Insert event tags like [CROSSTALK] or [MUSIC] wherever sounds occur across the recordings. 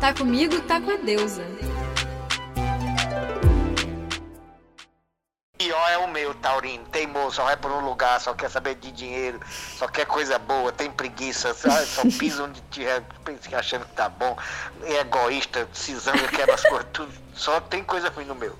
Tá comigo, tá com a deusa. Pior é o meu, Taurino. Teimoso, só vai por um lugar, só quer saber de dinheiro, só quer coisa boa, tem preguiça, só, só [LAUGHS] pisa onde tiver achando que tá bom, é egoísta, cisanga, quebra as coisas, tudo. Só tem coisa ruim no meu.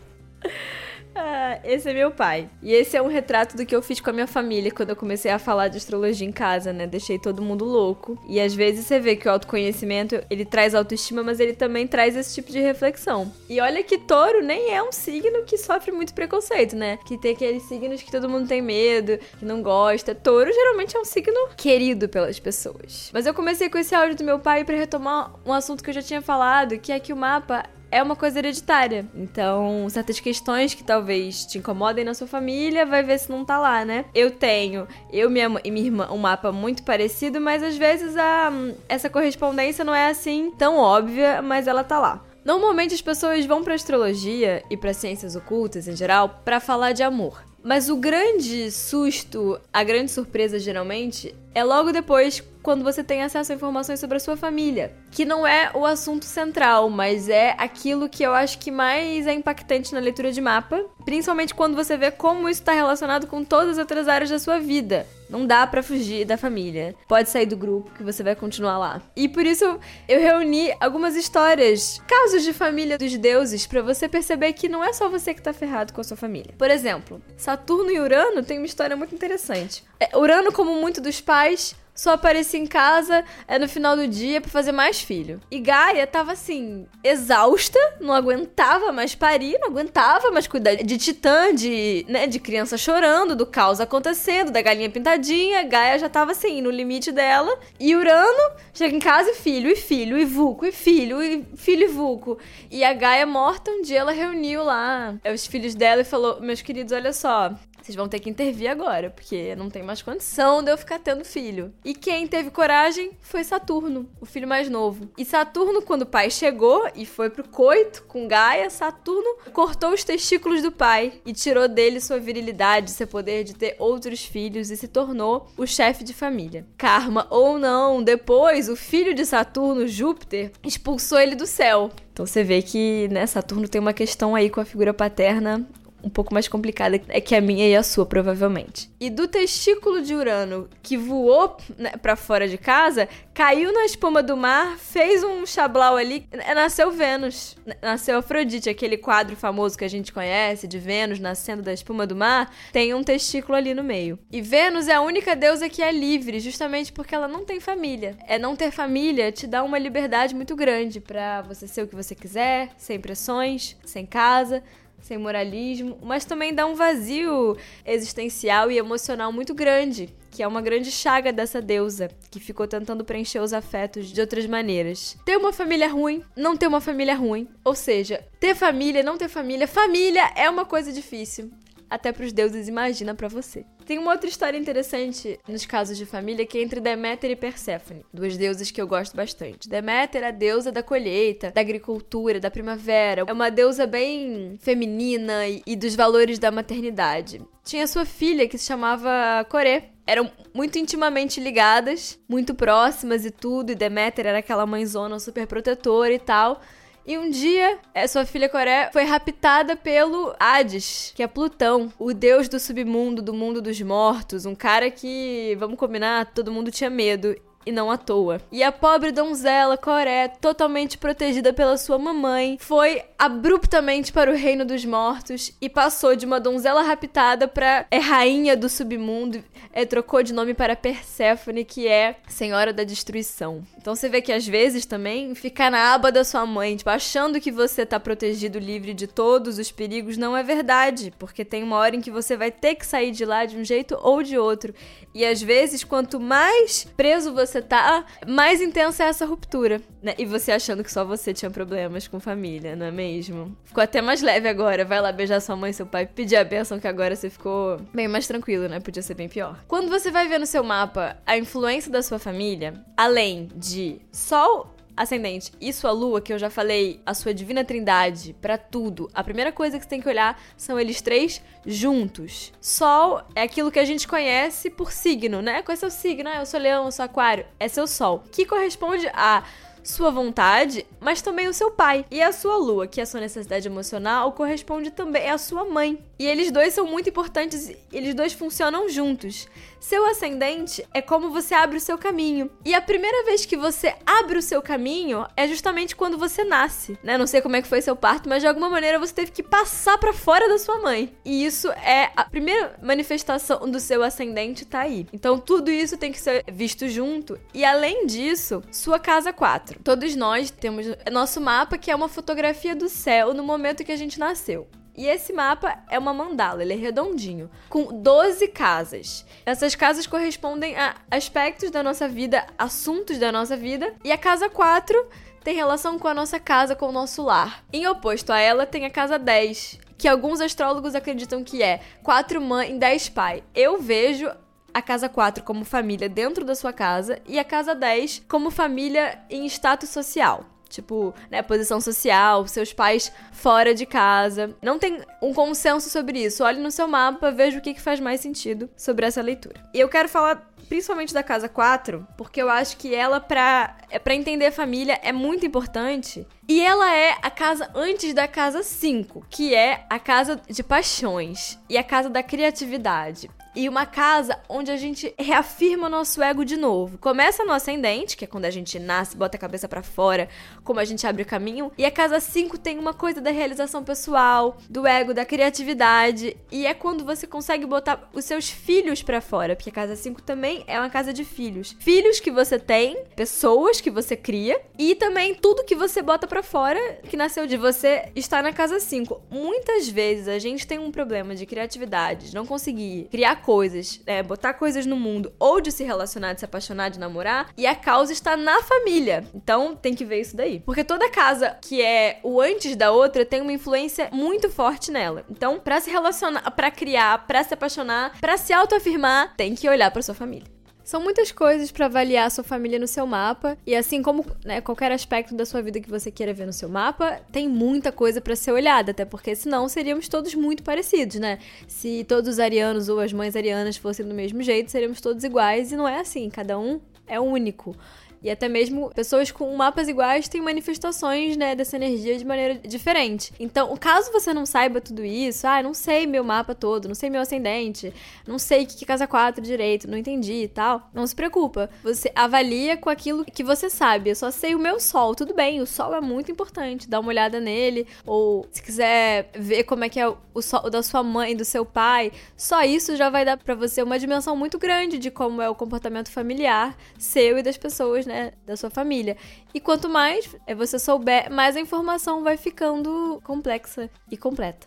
Ah, esse é meu pai. E esse é um retrato do que eu fiz com a minha família quando eu comecei a falar de astrologia em casa, né? Deixei todo mundo louco. E às vezes você vê que o autoconhecimento, ele traz autoestima, mas ele também traz esse tipo de reflexão. E olha que touro nem é um signo que sofre muito preconceito, né? Que tem aqueles signos que todo mundo tem medo, que não gosta. Touro geralmente é um signo querido pelas pessoas. Mas eu comecei com esse áudio do meu pai para retomar um assunto que eu já tinha falado, que é que o mapa é uma coisa hereditária. Então, certas questões que talvez te incomodem na sua família, vai ver se não tá lá, né? Eu tenho, eu minha, e minha irmã, um mapa muito parecido, mas às vezes a, essa correspondência não é assim tão óbvia, mas ela tá lá. Normalmente as pessoas vão para astrologia e para ciências ocultas em geral para falar de amor. Mas o grande susto, a grande surpresa geralmente, é logo depois quando você tem acesso a informações sobre a sua família, que não é o assunto central, mas é aquilo que eu acho que mais é impactante na leitura de mapa, principalmente quando você vê como isso está relacionado com todas as outras áreas da sua vida. Não dá para fugir da família. Pode sair do grupo que você vai continuar lá. E por isso eu reuni algumas histórias, casos de família dos deuses, para você perceber que não é só você que tá ferrado com a sua família. Por exemplo, Saturno e Urano tem uma história muito interessante. É, Urano, como muito dos pais, só aparecia em casa é, no final do dia para fazer mais filho. E Gaia tava assim, exausta, não aguentava mais parir, não aguentava mais cuidar de titã, de, né, de criança chorando, do caos acontecendo, da galinha pintadinha. Gaia já tava assim, no limite dela. E Urano chega em casa e filho, e filho, e Vulco, e filho, e filho e Vulco. E a Gaia morta, um dia ela reuniu lá os filhos dela e falou: Meus queridos, olha só, vocês vão ter que intervir agora, porque não tem mais condição de eu ficar tendo filho. E quem teve coragem foi Saturno, o filho mais novo. E Saturno, quando o pai chegou e foi pro coito com Gaia, Saturno cortou os testículos do pai e tirou dele sua virilidade, seu poder de ter outros filhos e se tornou o chefe de família. Karma ou não, depois o filho de Saturno, Júpiter, expulsou ele do céu. Então você vê que, né, Saturno tem uma questão aí com a figura paterna um pouco mais complicada é que a minha e a sua, provavelmente. E do testículo de Urano que voou né, para fora de casa, caiu na espuma do mar, fez um chablau ali, é, nasceu Vênus. Nasceu Afrodite, aquele quadro famoso que a gente conhece de Vênus nascendo da espuma do mar, tem um testículo ali no meio. E Vênus é a única deusa que é livre, justamente porque ela não tem família. É não ter família te dá uma liberdade muito grande para você ser o que você quiser, sem pressões, sem casa, sem moralismo, mas também dá um vazio existencial e emocional muito grande, que é uma grande chaga dessa deusa, que ficou tentando preencher os afetos de outras maneiras. Ter uma família ruim, não ter uma família ruim. Ou seja, ter família, não ter família. Família é uma coisa difícil até para os deuses imagina para você. Tem uma outra história interessante nos casos de família que é entre Deméter e Perséfone, duas deusas que eu gosto bastante. Deméter é a deusa da colheita, da agricultura, da primavera. É uma deusa bem feminina e dos valores da maternidade. Tinha sua filha que se chamava Coré, eram muito intimamente ligadas, muito próximas e tudo, e Deméter era aquela mãezona super protetora e tal. E um dia, é, sua filha Coré foi raptada pelo Hades, que é Plutão, o deus do submundo, do mundo dos mortos, um cara que, vamos combinar, todo mundo tinha medo e não à toa. E a pobre donzela Coré, totalmente protegida pela sua mamãe, foi abruptamente para o reino dos mortos e passou de uma donzela raptada para é rainha do submundo, é, trocou de nome para Perséfone, que é senhora da destruição. Então você vê que às vezes também ficar na aba da sua mãe, tipo, achando que você tá protegido, livre de todos os perigos, não é verdade, porque tem uma hora em que você vai ter que sair de lá de um jeito ou de outro. E às vezes, quanto mais preso você tá, mais intensa é essa ruptura. Né? E você achando que só você tinha problemas com família, não é mesmo? Ficou até mais leve agora. Vai lá beijar sua mãe e seu pai, pedir a bênção, que agora você ficou bem mais tranquilo, né? Podia ser bem pior. Quando você vai ver no seu mapa a influência da sua família, além de Sol ascendente e sua lua, que eu já falei, a sua divina trindade, para tudo, a primeira coisa que você tem que olhar são eles três juntos. Sol é aquilo que a gente conhece por signo, né? Qual é seu signo? Ah, eu sou leão, eu sou aquário. É seu sol, que corresponde a sua vontade, mas também o seu pai. E a sua lua, que é a sua necessidade emocional, corresponde também à sua mãe. E eles dois são muito importantes, eles dois funcionam juntos. Seu ascendente é como você abre o seu caminho. E a primeira vez que você abre o seu caminho é justamente quando você nasce, né? Não sei como é que foi seu parto, mas de alguma maneira você teve que passar para fora da sua mãe. E isso é a primeira manifestação do seu ascendente tá aí. Então tudo isso tem que ser visto junto. E além disso, sua casa 4. Todos nós temos nosso mapa que é uma fotografia do céu no momento que a gente nasceu. E esse mapa é uma mandala, ele é redondinho, com 12 casas. Essas casas correspondem a aspectos da nossa vida, assuntos da nossa vida, e a casa 4 tem relação com a nossa casa, com o nosso lar. Em oposto a ela tem a casa 10, que alguns astrólogos acreditam que é 4 mãe e 10 pai. Eu vejo a casa 4 como família dentro da sua casa e a casa 10 como família em status social. Tipo, né, posição social, seus pais fora de casa. Não tem um consenso sobre isso. Olhe no seu mapa, veja o que, que faz mais sentido sobre essa leitura. E eu quero falar principalmente da casa 4, porque eu acho que ela, pra, é, pra entender a família, é muito importante. E ela é a casa antes da casa 5, que é a casa de paixões e a casa da criatividade e uma casa onde a gente reafirma nosso ego de novo. Começa no ascendente, que é quando a gente nasce, bota a cabeça para fora, como a gente abre o caminho, e a casa 5 tem uma coisa da realização pessoal, do ego, da criatividade, e é quando você consegue botar os seus filhos para fora, porque a casa 5 também é uma casa de filhos. Filhos que você tem, pessoas que você cria e também tudo que você bota para fora que nasceu de você está na casa 5. Muitas vezes a gente tem um problema de criatividade, de não conseguir criar coisas, é, botar coisas no mundo, ou de se relacionar, de se apaixonar, de namorar, e a causa está na família. Então tem que ver isso daí. Porque toda casa que é o antes da outra tem uma influência muito forte nela. Então, para se relacionar, para criar, para se apaixonar, para se autoafirmar, tem que olhar para sua família. São muitas coisas para avaliar a sua família no seu mapa, e assim como né, qualquer aspecto da sua vida que você queira ver no seu mapa, tem muita coisa para ser olhada, até porque senão seríamos todos muito parecidos, né? Se todos os arianos ou as mães arianas fossem do mesmo jeito, seríamos todos iguais, e não é assim, cada um é único. E até mesmo pessoas com mapas iguais têm manifestações, né, dessa energia de maneira diferente. Então, caso você não saiba tudo isso, ah, não sei meu mapa todo, não sei meu ascendente, não sei o que é casa 4 direito, não entendi e tal, não se preocupa. Você avalia com aquilo que você sabe. Eu só sei o meu sol, tudo bem, o sol é muito importante, dá uma olhada nele, ou se quiser ver como é que é o sol da sua mãe, do seu pai, só isso já vai dar para você uma dimensão muito grande de como é o comportamento familiar seu e das pessoas né, da sua família. E quanto mais é, você souber, mais a informação vai ficando complexa e completa.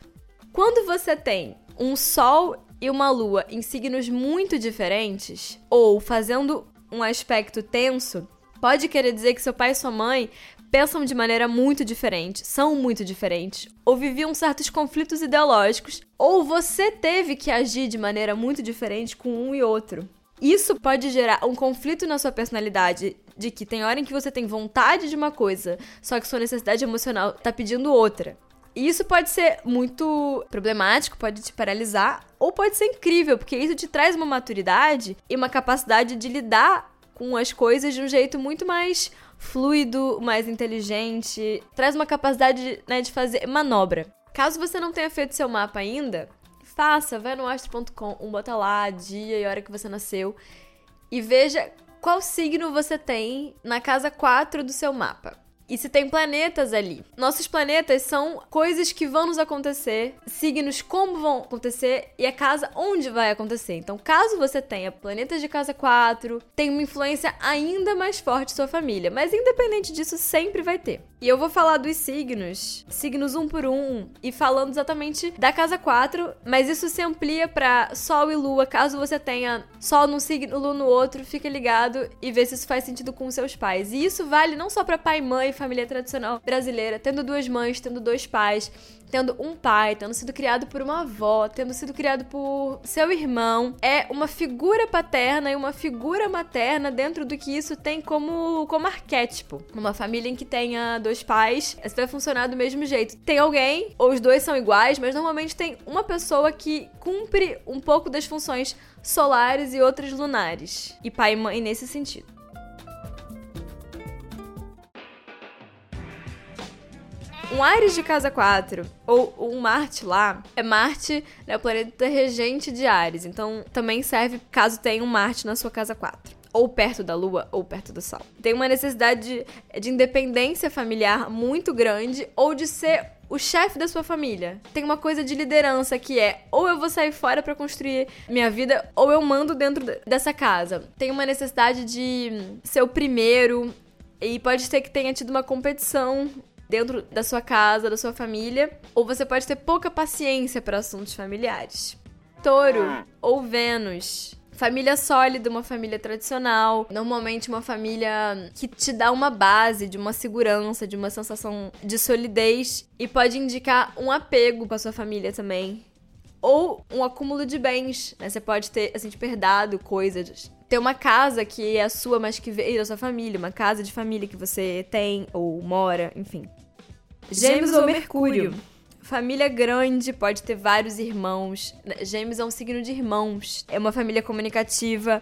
Quando você tem um sol e uma lua em signos muito diferentes, ou fazendo um aspecto tenso, pode querer dizer que seu pai e sua mãe pensam de maneira muito diferente, são muito diferentes, ou viviam certos conflitos ideológicos, ou você teve que agir de maneira muito diferente com um e outro. Isso pode gerar um conflito na sua personalidade, de que tem hora em que você tem vontade de uma coisa, só que sua necessidade emocional tá pedindo outra. E isso pode ser muito problemático, pode te paralisar, ou pode ser incrível, porque isso te traz uma maturidade e uma capacidade de lidar com as coisas de um jeito muito mais fluido, mais inteligente, traz uma capacidade né, de fazer manobra. Caso você não tenha feito seu mapa ainda, Faça, vai no astro.com, um bota lá dia e hora que você nasceu e veja qual signo você tem na casa 4 do seu mapa e se tem planetas ali. Nossos planetas são coisas que vão nos acontecer, signos como vão acontecer e a casa onde vai acontecer. Então, caso você tenha planetas de casa 4, tem uma influência ainda mais forte sua família, mas independente disso, sempre vai ter. E eu vou falar dos signos, signos um por um, e falando exatamente da casa 4, mas isso se amplia para Sol e Lua. Caso você tenha Sol num signo, Lua no outro, fique ligado e vê se isso faz sentido com seus pais. E isso vale não só para pai e mãe, família tradicional brasileira, tendo duas mães, tendo dois pais, tendo um pai, tendo sido criado por uma avó, tendo sido criado por seu irmão, é uma figura paterna e uma figura materna dentro do que isso tem como, como arquétipo. Uma família em que tenha dois pais, isso vai funcionar do mesmo jeito. Tem alguém, ou os dois são iguais, mas normalmente tem uma pessoa que cumpre um pouco das funções solares e outras lunares. E pai e mãe nesse sentido. Um Ares de casa 4 ou um Marte lá é Marte, né, o planeta regente de Ares. Então também serve caso tenha um Marte na sua casa 4 ou perto da Lua ou perto do Sol. Tem uma necessidade de, de independência familiar muito grande ou de ser o chefe da sua família. Tem uma coisa de liderança que é ou eu vou sair fora para construir minha vida ou eu mando dentro dessa casa. Tem uma necessidade de ser o primeiro e pode ser que tenha tido uma competição dentro da sua casa, da sua família, ou você pode ter pouca paciência para assuntos familiares. Touro ou Vênus família sólida, uma família tradicional, normalmente uma família que te dá uma base de uma segurança, de uma sensação de solidez e pode indicar um apego com a sua família também. Ou um acúmulo de bens, né? Você pode ter, assim, tipo, herdado coisas. Ter uma casa que é a sua, mas que veio da sua família, uma casa de família que você tem ou mora, enfim. Gêmeos, Gêmeos ou Mercúrio. Mercúrio. Família grande pode ter vários irmãos. Gêmeos é um signo de irmãos. É uma família comunicativa.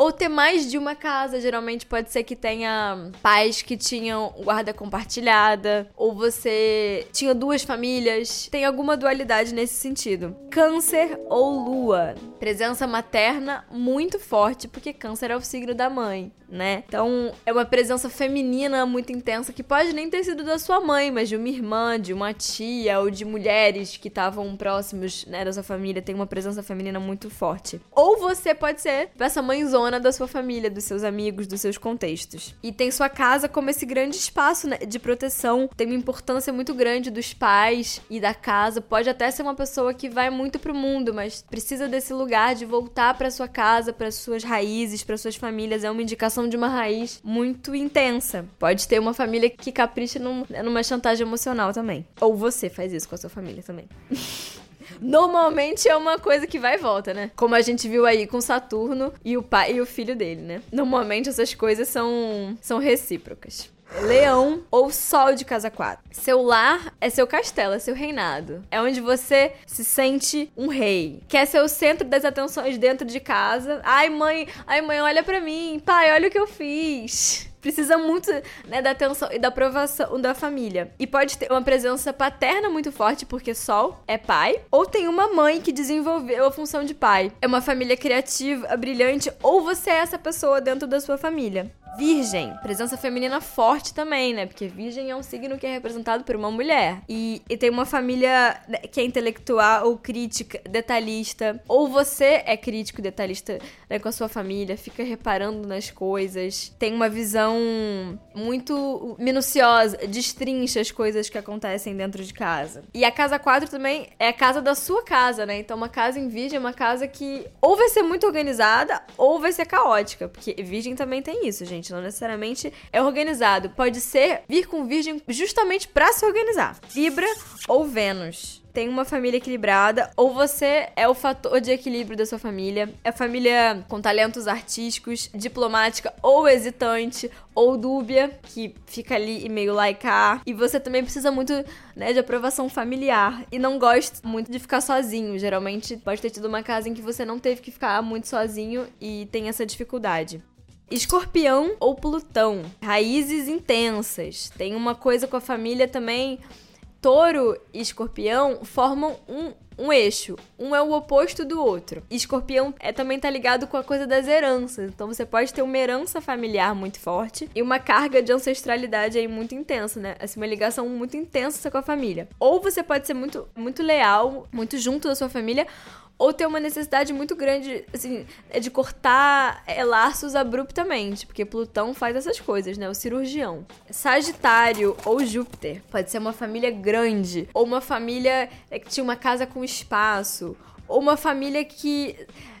Ou ter mais de uma casa, geralmente pode ser que tenha pais que tinham guarda compartilhada, ou você tinha duas famílias. Tem alguma dualidade nesse sentido. Câncer ou lua. Presença materna muito forte, porque câncer é o signo da mãe né? Então, é uma presença feminina muito intensa que pode nem ter sido da sua mãe, mas de uma irmã, de uma tia ou de mulheres que estavam próximos, né, da sua família, tem uma presença feminina muito forte. Ou você pode ser essa mãezona da sua família, dos seus amigos, dos seus contextos. E tem sua casa como esse grande espaço né, de proteção, tem uma importância muito grande dos pais e da casa. Pode até ser uma pessoa que vai muito pro mundo, mas precisa desse lugar de voltar para sua casa, para suas raízes, para suas famílias. É uma indicação de uma raiz muito intensa. Pode ter uma família que capricha num, numa chantagem emocional também. Ou você faz isso com a sua família também. [LAUGHS] Normalmente é uma coisa que vai e volta, né? Como a gente viu aí com Saturno e o pai e o filho dele, né? Normalmente essas coisas são, são recíprocas. Leão ou Sol de casa 4. Seu lar é seu castelo, é seu reinado. É onde você se sente um rei. Quer ser o centro das atenções dentro de casa. Ai, mãe, ai, mãe, olha para mim. Pai, olha o que eu fiz precisa muito né, da atenção e da aprovação da família. E pode ter uma presença paterna muito forte, porque Sol é pai, ou tem uma mãe que desenvolveu a função de pai. É uma família criativa, brilhante, ou você é essa pessoa dentro da sua família. Virgem, presença feminina forte também, né? Porque Virgem é um signo que é representado por uma mulher. E, e tem uma família né, que é intelectual ou crítica, detalhista. Ou você é crítico, detalhista né, com a sua família, fica reparando nas coisas, tem uma visão muito minuciosa, destrincha as coisas que acontecem dentro de casa. E a casa 4 também é a casa da sua casa, né? Então, uma casa em Virgem é uma casa que ou vai ser muito organizada ou vai ser caótica. Porque Virgem também tem isso, gente gente, não necessariamente é organizado. Pode ser vir com Virgem justamente para se organizar. Libra ou Vênus tem uma família equilibrada, ou você é o fator de equilíbrio da sua família, é família com talentos artísticos, diplomática ou hesitante, ou dúbia, que fica ali meio laicar, e você também precisa muito né, de aprovação familiar, e não gosta muito de ficar sozinho, geralmente pode ter tido uma casa em que você não teve que ficar muito sozinho e tem essa dificuldade. Escorpião ou Plutão. Raízes intensas. Tem uma coisa com a família também. Touro e escorpião formam um, um eixo. Um é o oposto do outro. Escorpião é, também tá ligado com a coisa das heranças. Então você pode ter uma herança familiar muito forte e uma carga de ancestralidade aí muito intensa, né? Assim, uma ligação muito intensa com a família. Ou você pode ser muito, muito leal, muito junto da sua família, ou ter uma necessidade muito grande, assim, é de cortar é, laços abruptamente, porque Plutão faz essas coisas, né? O cirurgião. Sagitário ou Júpiter pode ser uma família grande, ou uma família é, que tinha uma casa com espaço, ou uma família que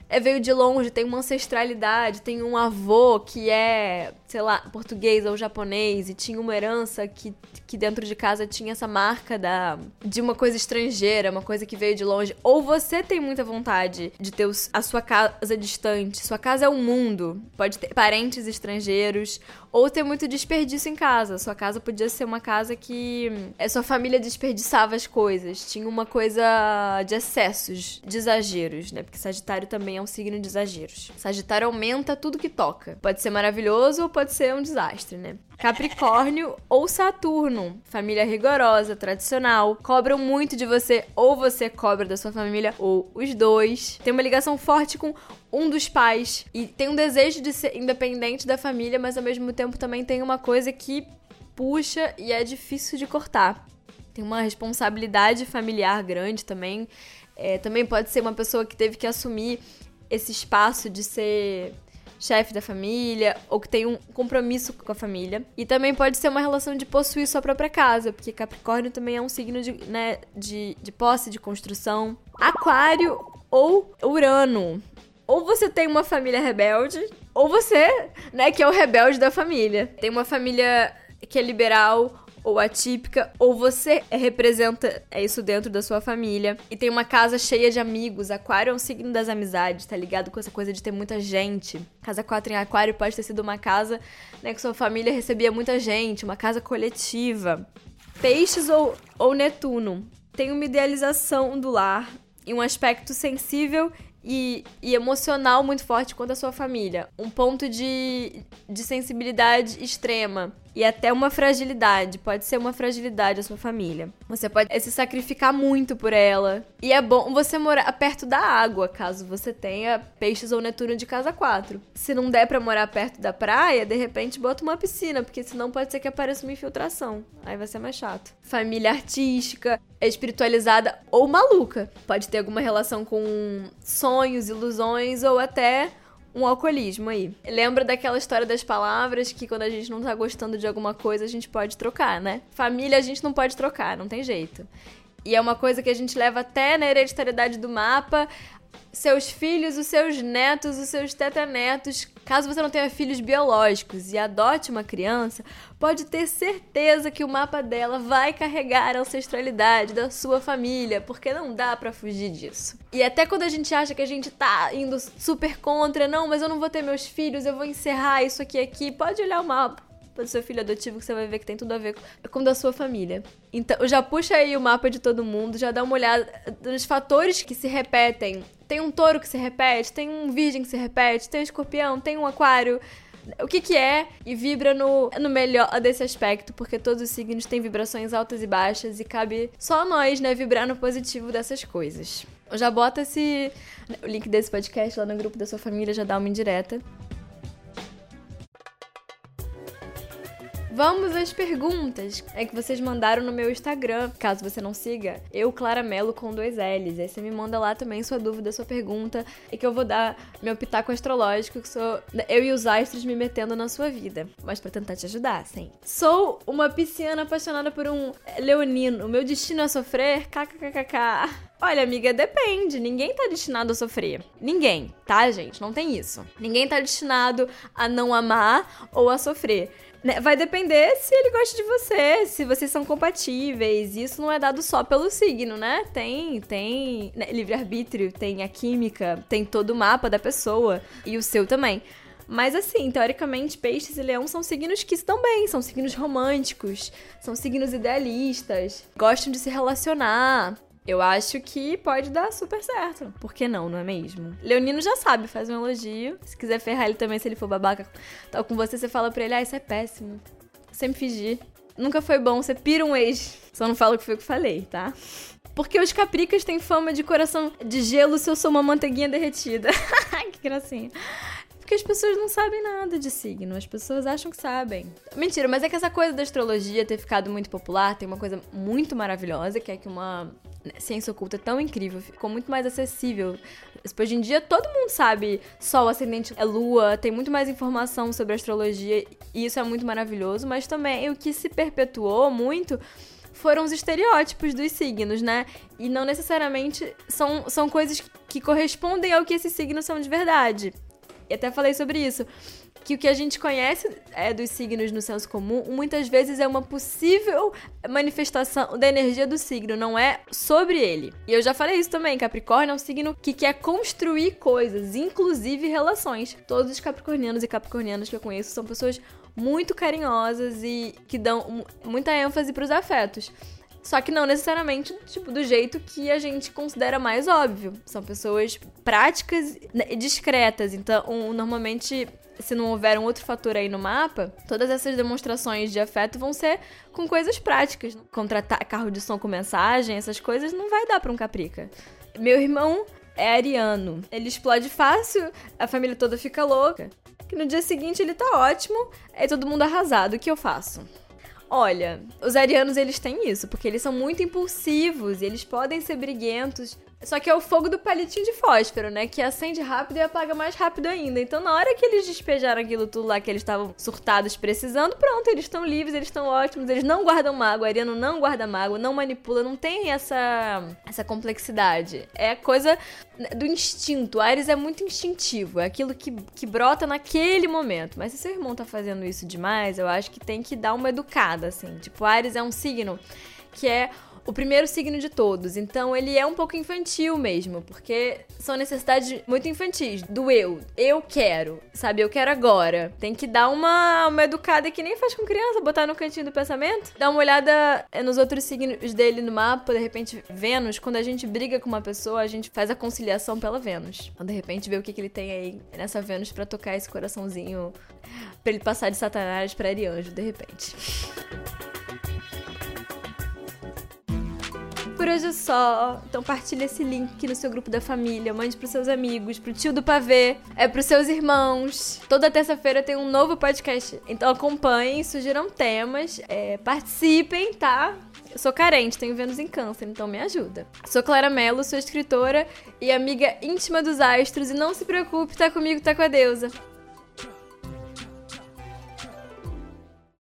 é, veio de longe, tem uma ancestralidade, tem um avô que é, sei lá, português ou japonês e tinha uma herança que, que dentro de casa tinha essa marca da de uma coisa estrangeira, uma coisa que veio de longe. Ou você tem muita vontade de ter a sua casa distante, sua casa é o um mundo, pode ter parentes estrangeiros, ou ter muito desperdício em casa. Sua casa podia ser uma casa que a sua família desperdiçava as coisas, tinha uma coisa de excessos, de exageros, né? Porque Sagitário também um signo de exageros. Sagitário aumenta tudo que toca. Pode ser maravilhoso ou pode ser um desastre, né? Capricórnio [LAUGHS] ou Saturno, família rigorosa, tradicional, cobram muito de você, ou você cobra da sua família, ou os dois. Tem uma ligação forte com um dos pais e tem um desejo de ser independente da família, mas ao mesmo tempo também tem uma coisa que puxa e é difícil de cortar. Tem uma responsabilidade familiar grande também. É, também pode ser uma pessoa que teve que assumir esse espaço de ser chefe da família ou que tem um compromisso com a família. E também pode ser uma relação de possuir sua própria casa, porque Capricórnio também é um signo de, né, de, de posse, de construção. Aquário ou Urano. Ou você tem uma família rebelde, ou você, né, que é o rebelde da família. Tem uma família que é liberal, ou atípica, ou você representa isso dentro da sua família e tem uma casa cheia de amigos. Aquário é um signo das amizades, tá ligado com essa coisa de ter muita gente. Casa 4 em Aquário pode ter sido uma casa né, que sua família recebia muita gente, uma casa coletiva. Peixes ou, ou Netuno tem uma idealização do lar e um aspecto sensível e, e, emocional muito forte quanto a sua família. Um ponto de, de sensibilidade extrema e até uma fragilidade. Pode ser uma fragilidade a sua família. Você pode se sacrificar muito por ela. E é bom você morar perto da água, caso você tenha peixes ou Netuno de casa 4. Se não der para morar perto da praia, de repente bota uma piscina, porque senão pode ser que apareça uma infiltração. Aí vai ser mais chato. Família artística, espiritualizada ou maluca. Pode ter alguma relação com sonhos, ilusões ou até um alcoolismo aí. Lembra daquela história das palavras que quando a gente não tá gostando de alguma coisa, a gente pode trocar, né? Família a gente não pode trocar, não tem jeito. E é uma coisa que a gente leva até na hereditariedade do mapa seus filhos, os seus netos, os seus tetanetos. Caso você não tenha filhos biológicos e adote uma criança, pode ter certeza que o mapa dela vai carregar a ancestralidade da sua família, porque não dá para fugir disso. E até quando a gente acha que a gente tá indo super contra, não, mas eu não vou ter meus filhos, eu vou encerrar isso aqui aqui, pode olhar o mapa do seu filho adotivo que você vai ver que tem tudo a ver com da sua família. Então, já puxa aí o mapa de todo mundo, já dá uma olhada nos fatores que se repetem. Tem um touro que se repete, tem um virgem que se repete, tem um escorpião, tem um aquário. O que que é e vibra no, no melhor desse aspecto, porque todos os signos têm vibrações altas e baixas e cabe só nós, né, vibrar no positivo dessas coisas. Já bota esse o link desse podcast lá no grupo da sua família, já dá uma indireta. Vamos às perguntas é que vocês mandaram no meu Instagram. Caso você não siga, eu, Clara Melo, com dois L's. Aí você me manda lá também sua dúvida, sua pergunta, e que eu vou dar meu pitaco astrológico, que sou eu e os astros me metendo na sua vida. Mas para tentar te ajudar, sim. Sou uma pisciana apaixonada por um leonino. O meu destino é sofrer? KKKKK. Olha, amiga, depende. Ninguém tá destinado a sofrer. Ninguém, tá, gente? Não tem isso. Ninguém tá destinado a não amar ou a sofrer. Né, vai depender se ele gosta de você, se vocês são compatíveis. Isso não é dado só pelo signo, né? Tem, tem né, livre-arbítrio, tem a química, tem todo o mapa da pessoa e o seu também. Mas assim, teoricamente, peixes e leão são signos que estão bem, são signos românticos, são signos idealistas, gostam de se relacionar, eu acho que pode dar super certo. Por que não, não é mesmo? Leonino já sabe, faz um elogio. Se quiser ferrar ele também, se ele for babaca tal com você, você fala pra ele, ah, isso é péssimo. Sempre fingir. Nunca foi bom, você pira um ex. Só não falo o que foi que falei, tá? Porque os capricas têm fama de coração de gelo se eu sou uma manteiguinha derretida. [LAUGHS] que gracinha. Porque as pessoas não sabem nada de signo, as pessoas acham que sabem. Mentira, mas é que essa coisa da astrologia ter ficado muito popular tem uma coisa muito maravilhosa, que é que uma ciência oculta tão incrível, ficou muito mais acessível. Hoje em dia todo mundo sabe Sol, ascendente, é Lua, tem muito mais informação sobre astrologia e isso é muito maravilhoso, mas também o que se perpetuou muito foram os estereótipos dos signos, né? E não necessariamente são, são coisas que correspondem ao que esses signos são de verdade. E até falei sobre isso que o que a gente conhece é, dos signos no senso comum muitas vezes é uma possível manifestação da energia do signo, não é sobre ele. E eu já falei isso também, Capricórnio é um signo que quer construir coisas, inclusive relações. Todos os capricornianos e capricornianas que eu conheço são pessoas muito carinhosas e que dão muita ênfase para os afetos. Só que não necessariamente tipo, do jeito que a gente considera mais óbvio. São pessoas práticas e discretas. Então, um, normalmente se não houver um outro fator aí no mapa, todas essas demonstrações de afeto vão ser com coisas práticas. Contratar carro de som com mensagem, essas coisas não vai dar para um caprica. Meu irmão é ariano. Ele explode fácil, a família toda fica louca. Que no dia seguinte ele tá ótimo, é todo mundo arrasado. O que eu faço? Olha, os arianos eles têm isso, porque eles são muito impulsivos e eles podem ser briguentos, só que é o fogo do palitinho de fósforo, né? Que acende rápido e apaga mais rápido ainda. Então, na hora que eles despejaram aquilo tudo lá que eles estavam surtados precisando, pronto, eles estão livres, eles estão ótimos, eles não guardam mágoa. Ariano não guarda mágoa, não manipula, não tem essa, essa complexidade. É coisa do instinto. Ares é muito instintivo, é aquilo que, que brota naquele momento. Mas se seu irmão tá fazendo isso demais, eu acho que tem que dar uma educada, assim. Tipo, Ares é um signo que é o primeiro signo de todos. Então ele é um pouco infantil mesmo, porque são necessidades muito infantis. Do eu. Eu quero, sabe? Eu quero agora. Tem que dar uma, uma educada que nem faz com criança, botar no cantinho do pensamento. Dar uma olhada eh, nos outros signos dele no mapa, de repente, Vênus. Quando a gente briga com uma pessoa, a gente faz a conciliação pela Vênus. Então, de repente, vê o que, que ele tem aí nessa Vênus para tocar esse coraçãozinho. pra ele passar de Satanás pra Arianjo, de repente. Hoje é só. Então partilha esse link no seu grupo da família, mande pros seus amigos, pro tio do pavê, é pros seus irmãos. Toda terça-feira tem um novo podcast. Então acompanhem, sugiram temas, é, participem, tá? Eu sou carente, tenho Vênus em câncer, então me ajuda. Sou Clara Mello, sou escritora e amiga íntima dos astros e não se preocupe, tá comigo, tá com a deusa.